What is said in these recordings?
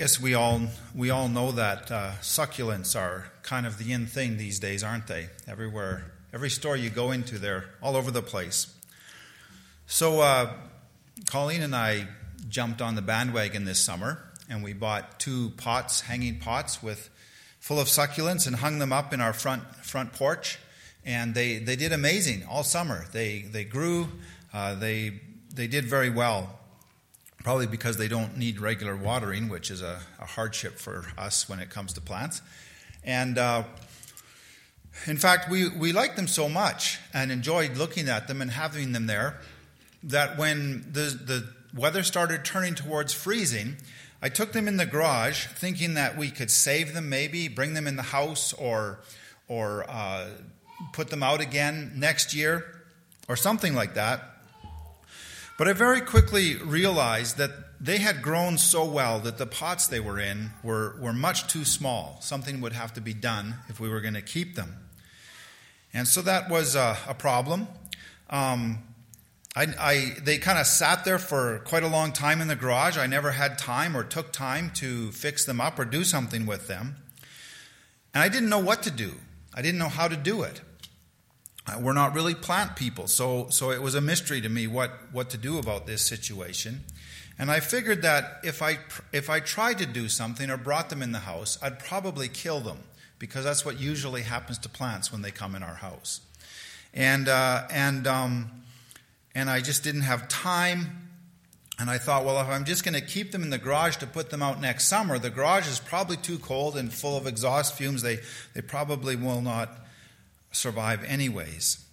guess we all we all know that uh, succulents are kind of the in thing these days, aren't they? Everywhere, every store you go into, they're all over the place. So, uh, Colleen and I jumped on the bandwagon this summer, and we bought two pots, hanging pots with full of succulents, and hung them up in our front front porch. And they, they did amazing all summer. They they grew. Uh, they they did very well probably because they don't need regular watering, which is a, a hardship for us when it comes to plants. And uh, in fact, we, we liked them so much and enjoyed looking at them and having them there that when the, the weather started turning towards freezing, I took them in the garage thinking that we could save them maybe, bring them in the house, or, or uh, put them out again next year, or something like that. But I very quickly realized that they had grown so well that the pots they were in were, were much too small. Something would have to be done if we were going to keep them. And so that was a, a problem. Um, I, I, they kind of sat there for quite a long time in the garage. I never had time or took time to fix them up or do something with them. And I didn't know what to do, I didn't know how to do it. Uh, we're not really plant people, so, so it was a mystery to me what, what to do about this situation. And I figured that if I, if I tried to do something or brought them in the house, I'd probably kill them because that's what usually happens to plants when they come in our house. And, uh, and, um, and I just didn't have time. And I thought, well, if I'm just going to keep them in the garage to put them out next summer, the garage is probably too cold and full of exhaust fumes. They, they probably will not survive anyways.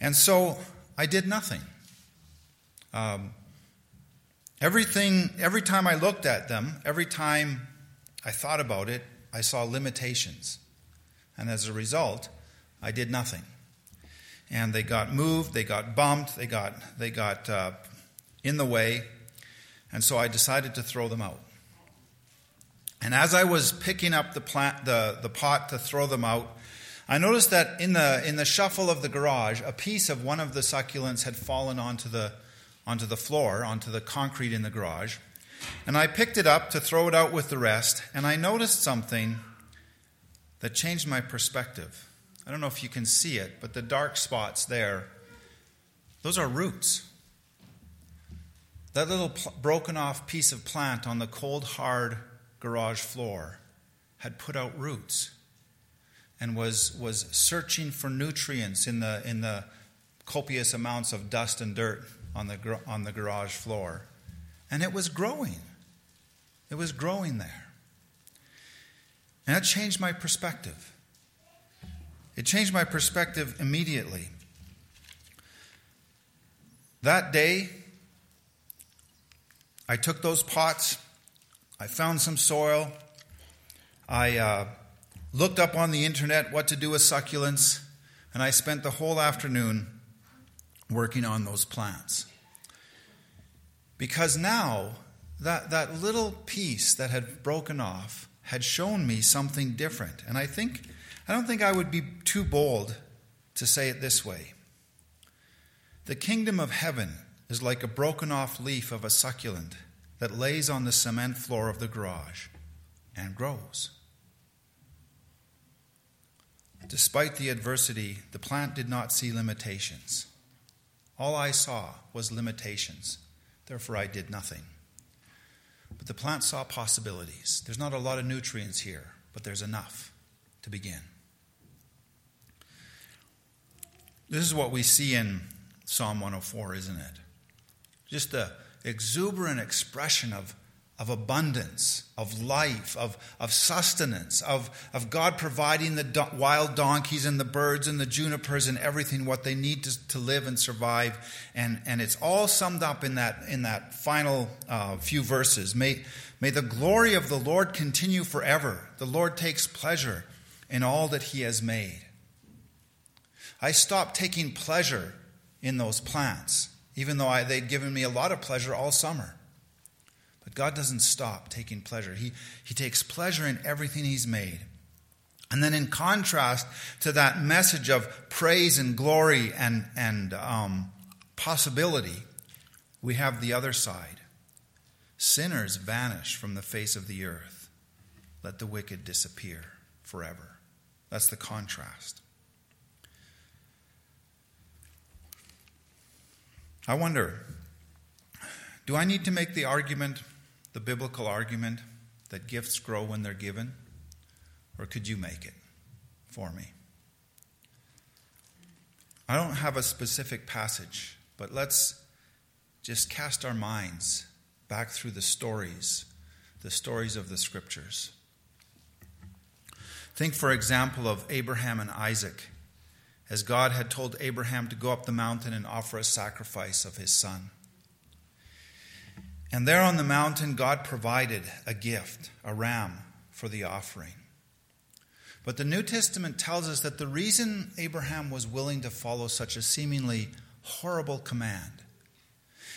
And so I did nothing. Um, everything, every time I looked at them, every time I thought about it, I saw limitations. And as a result, I did nothing. And they got moved, they got bumped, they got, they got uh, in the way. And so I decided to throw them out. And as I was picking up the, plant, the, the pot to throw them out, I noticed that in the, in the shuffle of the garage, a piece of one of the succulents had fallen onto the, onto the floor, onto the concrete in the garage. And I picked it up to throw it out with the rest, and I noticed something that changed my perspective. I don't know if you can see it, but the dark spots there, those are roots. That little pl- broken off piece of plant on the cold, hard garage floor had put out roots and was, was searching for nutrients in the, in the copious amounts of dust and dirt on the, on the garage floor. And it was growing. It was growing there. And that changed my perspective. It changed my perspective immediately. That day, I took those pots, I found some soil, I uh, looked up on the internet what to do with succulents, and I spent the whole afternoon working on those plants. Because now, that, that little piece that had broken off had shown me something different. And I think, I don't think I would be too bold to say it this way. The kingdom of heaven is like a broken off leaf of a succulent that lays on the cement floor of the garage and grows. Despite the adversity, the plant did not see limitations. All I saw was limitations. Therefore, I did nothing. But the plant saw possibilities. There's not a lot of nutrients here, but there's enough to begin. This is what we see in Psalm 104, isn't it? Just the exuberant expression of of abundance, of life, of, of sustenance, of, of God providing the do- wild donkeys and the birds and the junipers and everything what they need to, to live and survive. And, and it's all summed up in that, in that final uh, few verses. May, may the glory of the Lord continue forever. The Lord takes pleasure in all that he has made. I stopped taking pleasure in those plants, even though I, they'd given me a lot of pleasure all summer. God doesn't stop taking pleasure. He, he takes pleasure in everything He's made. And then, in contrast to that message of praise and glory and, and um, possibility, we have the other side Sinners vanish from the face of the earth. Let the wicked disappear forever. That's the contrast. I wonder do I need to make the argument, the biblical argument, that gifts grow when they're given? Or could you make it for me? I don't have a specific passage, but let's just cast our minds back through the stories, the stories of the scriptures. Think, for example, of Abraham and Isaac, as God had told Abraham to go up the mountain and offer a sacrifice of his son. And there on the mountain, God provided a gift, a ram, for the offering. But the New Testament tells us that the reason Abraham was willing to follow such a seemingly horrible command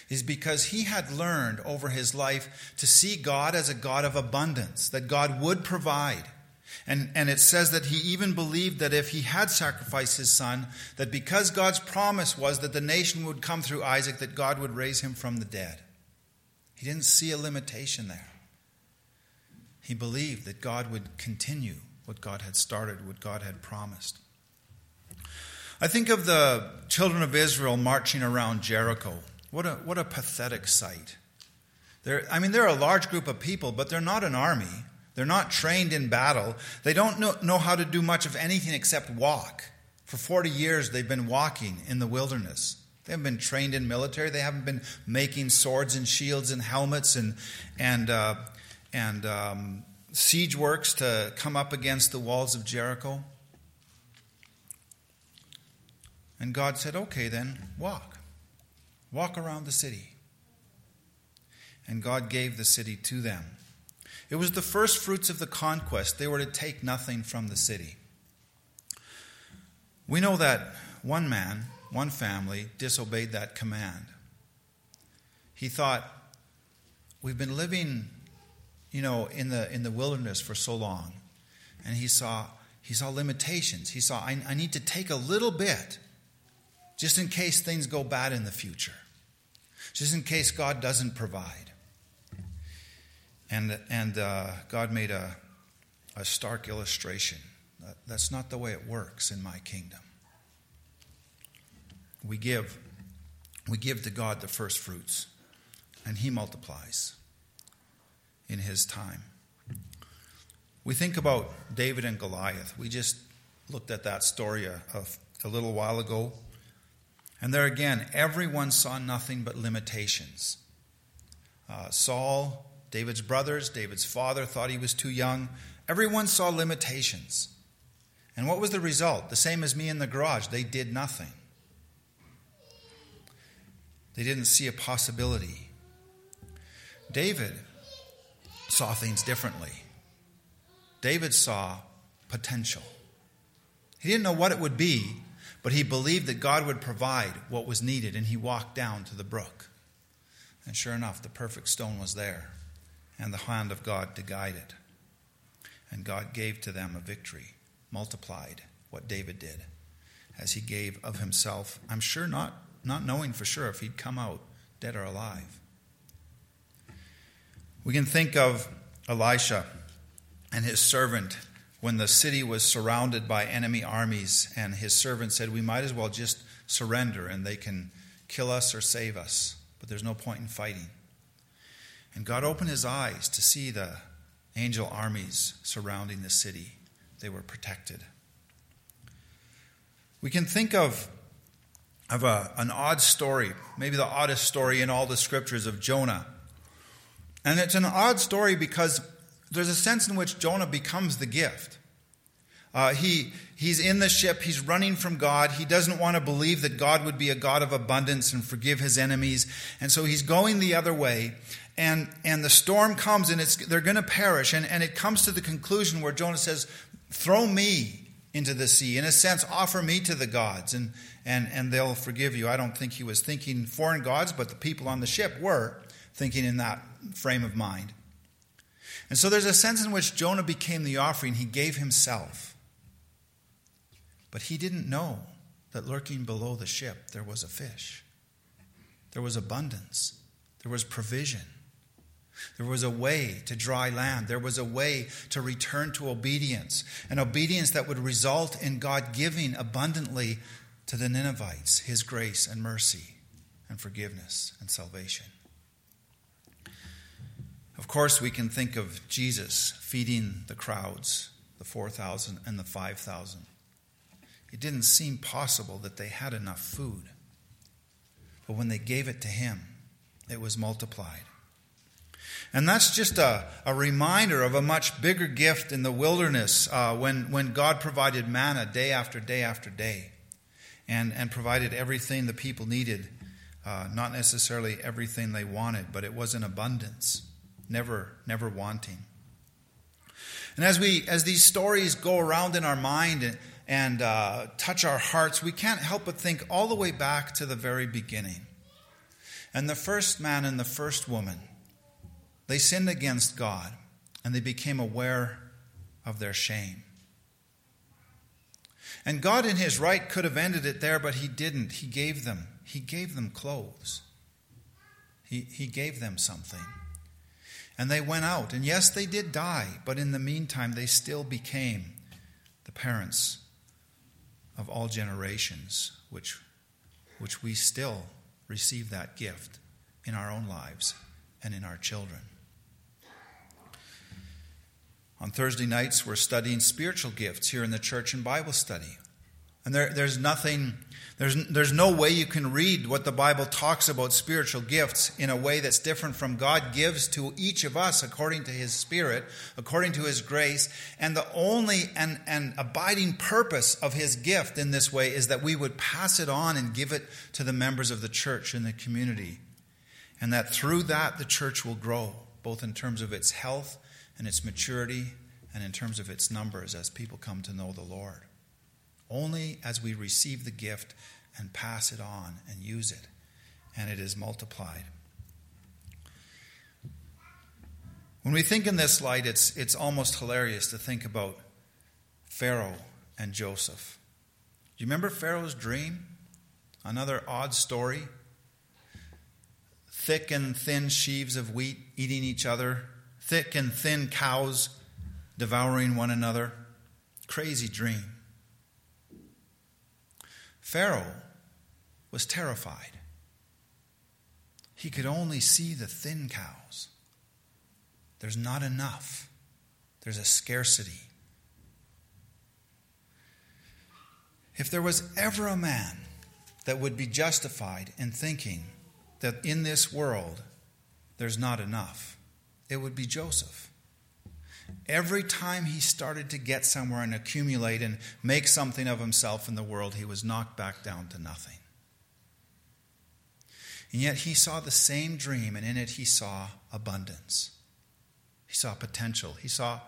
is because he had learned over his life to see God as a God of abundance, that God would provide. And, and it says that he even believed that if he had sacrificed his son, that because God's promise was that the nation would come through Isaac, that God would raise him from the dead. He didn't see a limitation there. He believed that God would continue what God had started, what God had promised. I think of the children of Israel marching around Jericho. What a, what a pathetic sight. They're, I mean, they're a large group of people, but they're not an army. They're not trained in battle. They don't know, know how to do much of anything except walk. For 40 years, they've been walking in the wilderness. They haven't been trained in military. They haven't been making swords and shields and helmets and, and, uh, and um, siege works to come up against the walls of Jericho. And God said, Okay, then, walk. Walk around the city. And God gave the city to them. It was the first fruits of the conquest. They were to take nothing from the city. We know that one man, one family, disobeyed that command. He thought, We've been living you know, in the, in the wilderness for so long. And he saw, he saw limitations. He saw, I, I need to take a little bit just in case things go bad in the future, just in case God doesn't provide. And, and uh, God made a, a stark illustration. That's not the way it works in my kingdom. We give, we give to God the first fruits, and He multiplies in his time. We think about David and Goliath. We just looked at that story a, a, little while ago. And there again, everyone saw nothing but limitations. Uh, Saul, David's brothers, David's father thought he was too young. Everyone saw limitations. And what was the result? The same as me in the garage. They did nothing. They didn't see a possibility. David saw things differently. David saw potential. He didn't know what it would be, but he believed that God would provide what was needed, and he walked down to the brook. And sure enough, the perfect stone was there, and the hand of God to guide it. And God gave to them a victory, multiplied what David did, as he gave of himself. I'm sure not, not knowing for sure if he'd come out dead or alive. We can think of Elisha and his servant when the city was surrounded by enemy armies, and his servant said, We might as well just surrender and they can kill us or save us, but there's no point in fighting. And God opened his eyes to see the angel armies surrounding the city. They were protected. We can think of, of a, an odd story, maybe the oddest story in all the scriptures of Jonah and it's an odd story because there's a sense in which Jonah becomes the gift. Uh, he, he's in the ship, he's running from God. He doesn't want to believe that God would be a God of abundance and forgive his enemies. And so he's going the other way. And, and the storm comes and it's, they're going to perish. And, and it comes to the conclusion where Jonah says, Throw me into the sea. In a sense, offer me to the gods and, and, and they'll forgive you. I don't think he was thinking foreign gods, but the people on the ship were thinking in that frame of mind. And so there's a sense in which Jonah became the offering. He gave himself. But he didn't know that lurking below the ship there was a fish. There was abundance. There was provision. There was a way to dry land. There was a way to return to obedience, an obedience that would result in God giving abundantly to the Ninevites his grace and mercy and forgiveness and salvation. Of course, we can think of Jesus feeding the crowds, the 4,000 and the 5,000. It didn't seem possible that they had enough food. But when they gave it to him, it was multiplied. And that's just a, a reminder of a much bigger gift in the wilderness uh, when, when God provided manna day after day after day and, and provided everything the people needed. Uh, not necessarily everything they wanted, but it was in abundance, never, never wanting. And as, we, as these stories go around in our mind and, and uh, touch our hearts, we can't help but think all the way back to the very beginning. And the first man and the first woman they sinned against God and they became aware of their shame. And God, in His right, could have ended it there, but He didn't. He gave them, He gave them clothes. He, he gave them something. And they went out. And yes, they did die, but in the meantime, they still became the parents of all generations, which, which we still receive that gift in our own lives and in our children. On Thursday nights, we're studying spiritual gifts here in the church and Bible study. And there, there's nothing, there's, there's no way you can read what the Bible talks about spiritual gifts in a way that's different from God gives to each of us according to His Spirit, according to His grace. And the only and, and abiding purpose of His gift in this way is that we would pass it on and give it to the members of the church and the community. And that through that, the church will grow, both in terms of its health and its maturity and in terms of its numbers as people come to know the Lord. Only as we receive the gift and pass it on and use it, and it is multiplied. When we think in this light, it's, it's almost hilarious to think about Pharaoh and Joseph. Do you remember Pharaoh's dream? Another odd story. Thick and thin sheaves of wheat eating each other, thick and thin cows devouring one another. Crazy dream. Pharaoh was terrified. He could only see the thin cows. There's not enough, there's a scarcity. If there was ever a man that would be justified in thinking that in this world there's not enough, it would be Joseph. Every time he started to get somewhere and accumulate and make something of himself in the world, he was knocked back down to nothing. And yet he saw the same dream, and in it he saw abundance. He saw potential. He saw,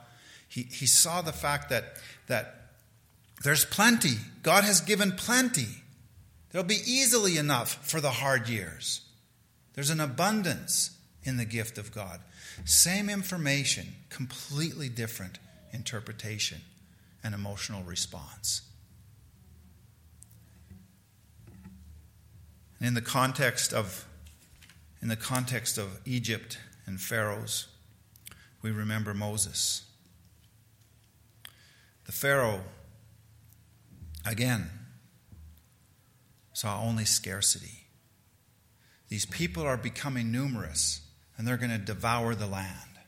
he, he saw the fact that, that there's plenty. God has given plenty. There'll be easily enough for the hard years. There's an abundance in the gift of God. Same information, completely different interpretation and emotional response. in the context of in the context of Egypt and Pharaohs, we remember Moses. The Pharaoh again saw only scarcity. These people are becoming numerous and they're going to devour the land.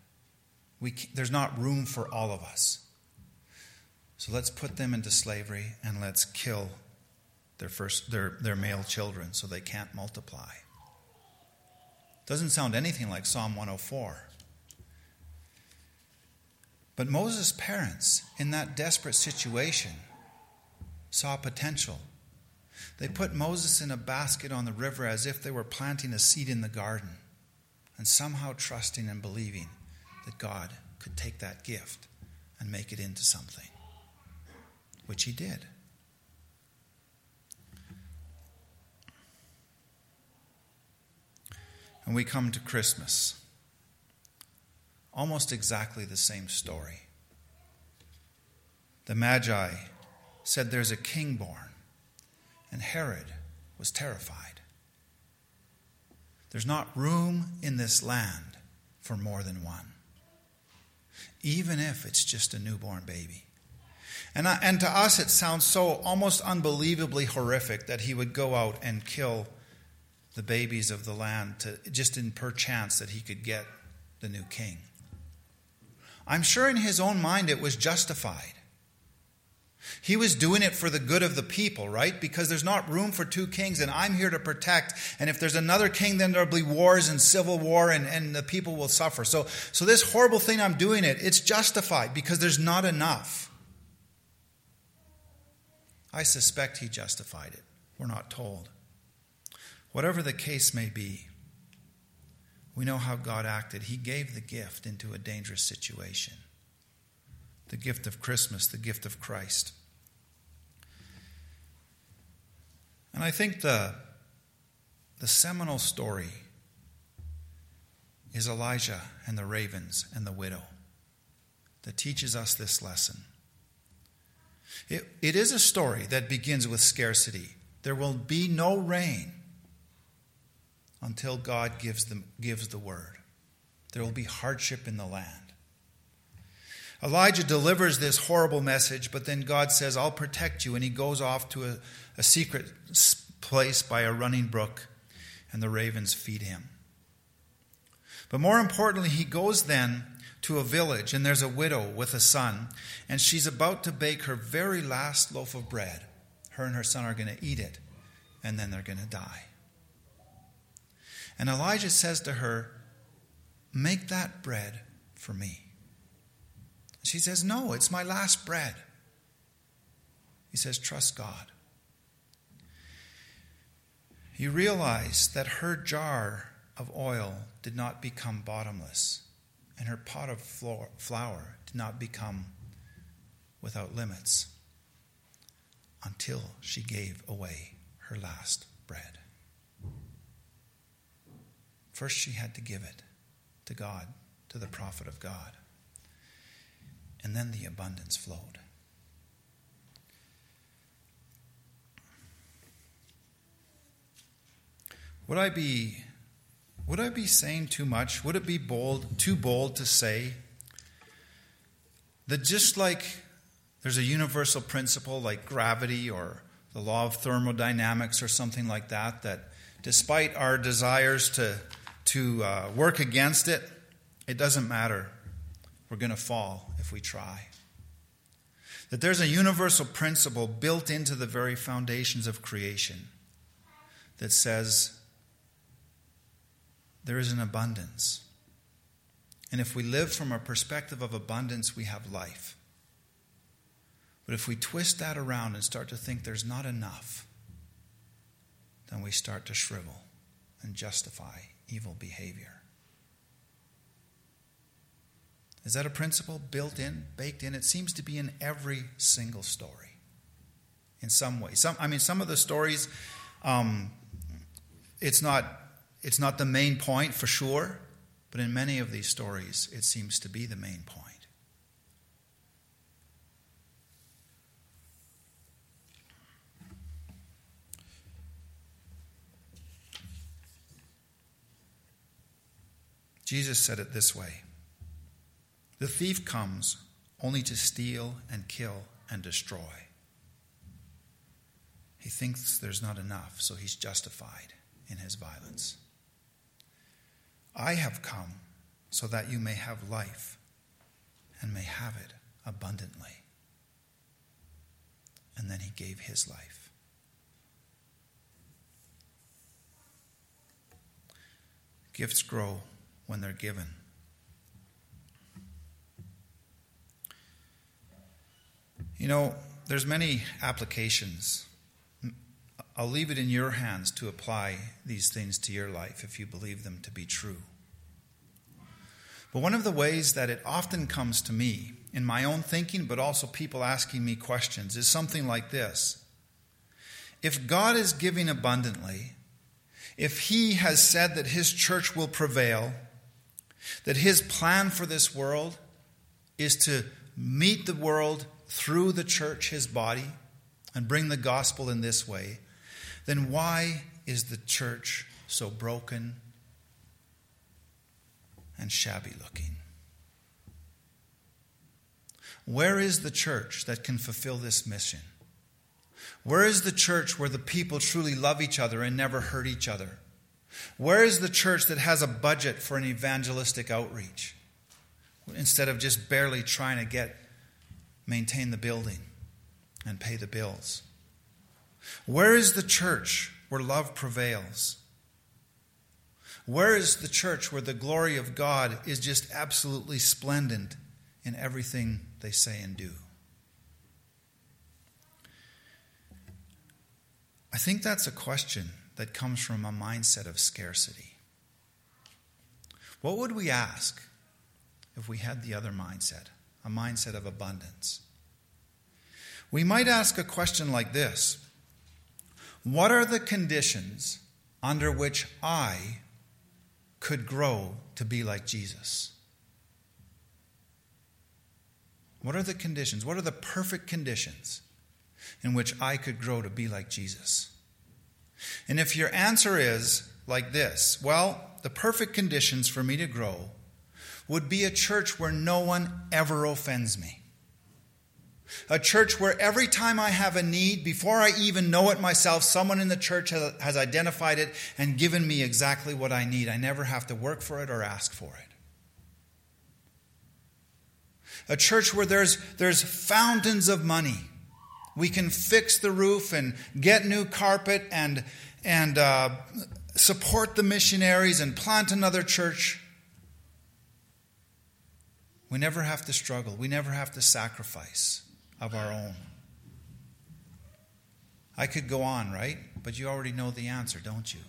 We, there's not room for all of us. So let's put them into slavery and let's kill their, first, their, their male children so they can't multiply. Doesn't sound anything like Psalm 104. But Moses' parents, in that desperate situation, saw potential. They put Moses in a basket on the river as if they were planting a seed in the garden and somehow trusting and believing that God could take that gift and make it into something, which He did. And we come to Christmas. Almost exactly the same story. The Magi said, There's a king born, and Herod was terrified. There's not room in this land for more than one, even if it's just a newborn baby. And, I, and to us, it sounds so almost unbelievably horrific that he would go out and kill the babies of the land to, just in perchance that he could get the new king. I'm sure in his own mind it was justified. He was doing it for the good of the people, right? Because there's not room for two kings, and I'm here to protect. And if there's another king, then there'll be wars and civil war, and, and the people will suffer. So, so this horrible thing I'm doing it, it's justified because there's not enough. I suspect he justified it. We're not told. Whatever the case may be, we know how God acted. He gave the gift into a dangerous situation the gift of Christmas, the gift of Christ. And I think the, the seminal story is Elijah and the ravens and the widow that teaches us this lesson. It, it is a story that begins with scarcity. There will be no rain until God gives the, gives the word. There will be hardship in the land. Elijah delivers this horrible message, but then God says, I'll protect you. And he goes off to a, a secret place by a running brook, and the ravens feed him. But more importantly, he goes then to a village, and there's a widow with a son, and she's about to bake her very last loaf of bread. Her and her son are going to eat it, and then they're going to die. And Elijah says to her, Make that bread for me. She says, No, it's my last bread. He says, Trust God. You realize that her jar of oil did not become bottomless, and her pot of flour did not become without limits until she gave away her last bread. First, she had to give it to God, to the prophet of God. And then the abundance flowed. Would I be would I be saying too much? Would it be bold too bold to say that just like there's a universal principle like gravity or the law of thermodynamics or something like that that despite our desires to to uh, work against it, it doesn't matter. We're going to fall if we try. That there's a universal principle built into the very foundations of creation that says there is an abundance. And if we live from a perspective of abundance, we have life. But if we twist that around and start to think there's not enough, then we start to shrivel and justify evil behavior. Is that a principle built in, baked in? It seems to be in every single story in some way. Some, I mean, some of the stories, um, it's, not, it's not the main point for sure, but in many of these stories, it seems to be the main point. Jesus said it this way The thief comes only to steal and kill and destroy. He thinks there's not enough, so he's justified in his violence. I have come so that you may have life and may have it abundantly. And then he gave his life. Gifts grow when they're given. You know, there's many applications. I'll leave it in your hands to apply these things to your life if you believe them to be true. But one of the ways that it often comes to me in my own thinking, but also people asking me questions, is something like this If God is giving abundantly, if He has said that His church will prevail, that his plan for this world is to meet the world through the church, his body, and bring the gospel in this way, then why is the church so broken and shabby looking. Where is the church that can fulfill this mission? Where is the church where the people truly love each other and never hurt each other? Where is the church that has a budget for an evangelistic outreach instead of just barely trying to get maintain the building and pay the bills? Where is the church where love prevails? Where is the church where the glory of God is just absolutely splendid in everything they say and do? I think that's a question that comes from a mindset of scarcity. What would we ask if we had the other mindset, a mindset of abundance? We might ask a question like this What are the conditions under which I could grow to be like Jesus? What are the conditions? What are the perfect conditions in which I could grow to be like Jesus? And if your answer is like this, well, the perfect conditions for me to grow would be a church where no one ever offends me. A church where every time I have a need, before I even know it myself, someone in the church has, identified it and given me exactly what I need. I never have to work for it or ask for it. A church where there's, there's fountains of money we can fix the roof and get new carpet and, and uh, support the missionaries and plant another church. We never have to struggle. We never have to sacrifice of our own. I could go on, right? But you already know the answer, don't you?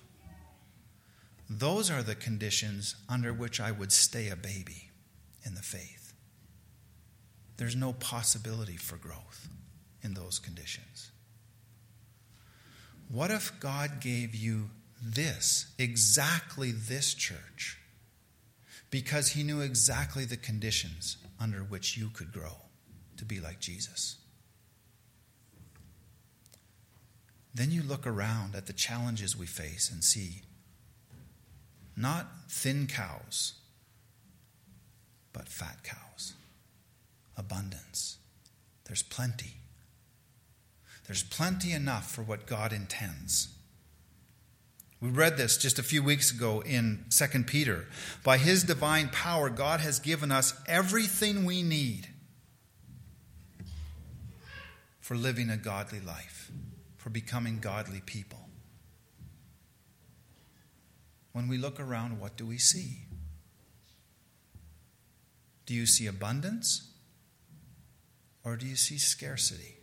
Those are the conditions under which I would stay a baby in the faith. There's no possibility for growth in those conditions? What if God gave you this, exactly this church, because He knew exactly the conditions under which you could grow to be like Jesus? Then you look around at the challenges we face and see not thin cows, but fat cows. Abundance. There's plenty. There's plenty enough for what God intends. We read this just a few weeks ago in 2 Peter. By his divine power, God has given us everything we need for living a godly life, for becoming godly people. When we look around, what do we see? Do you see abundance or do you see scarcity?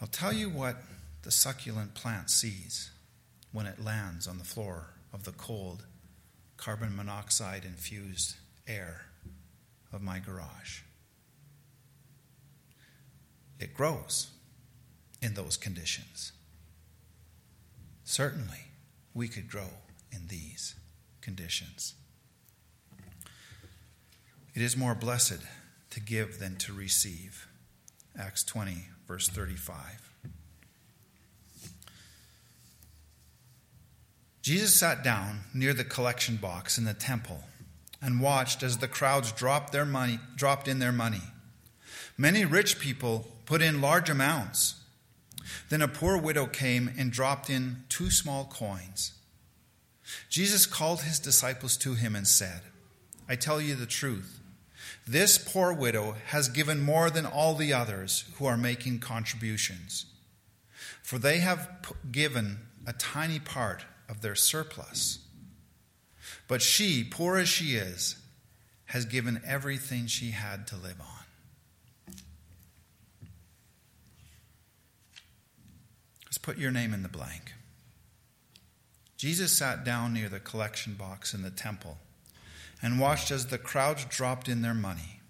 I'll tell you what the succulent plant sees when it lands on the floor of the cold, carbon monoxide infused air of my garage. It grows in those conditions. Certainly, we could grow in these conditions. It is more blessed to give than to receive. Acts 20, verse 35. Jesus sat down near the collection box in the temple and watched as the crowds dropped their money dropped in their money. Many rich people put in large amounts. Then a poor widow came and dropped in two small coins. Jesus called his disciples to him and said, I tell you the truth. This poor widow has given more than all the others who are making contributions, for they have given a tiny part of their surplus. But she, poor as she is, has given everything she had to live on. Let's put your name in the blank. Jesus sat down near the collection box in the temple and watched as the crowds dropped in their money.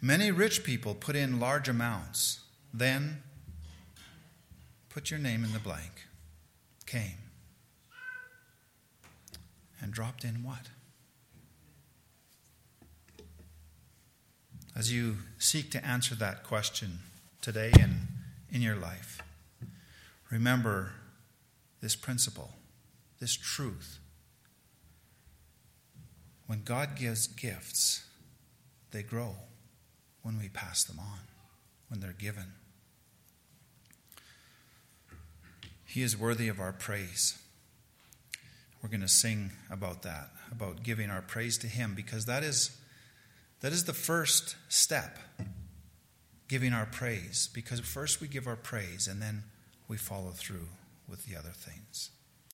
Many rich people put in large amounts. Then, put your name in the blank, came and dropped in what? As you seek to answer that question today and in your life, remember this principle, this truth When God gives gifts, they grow when we pass them on, when they're given. He is worthy of our praise. We're going to sing about that, about giving our praise to Him, because that is, that is the first step, giving our praise. Because first we give our praise, and then we follow through with the other things.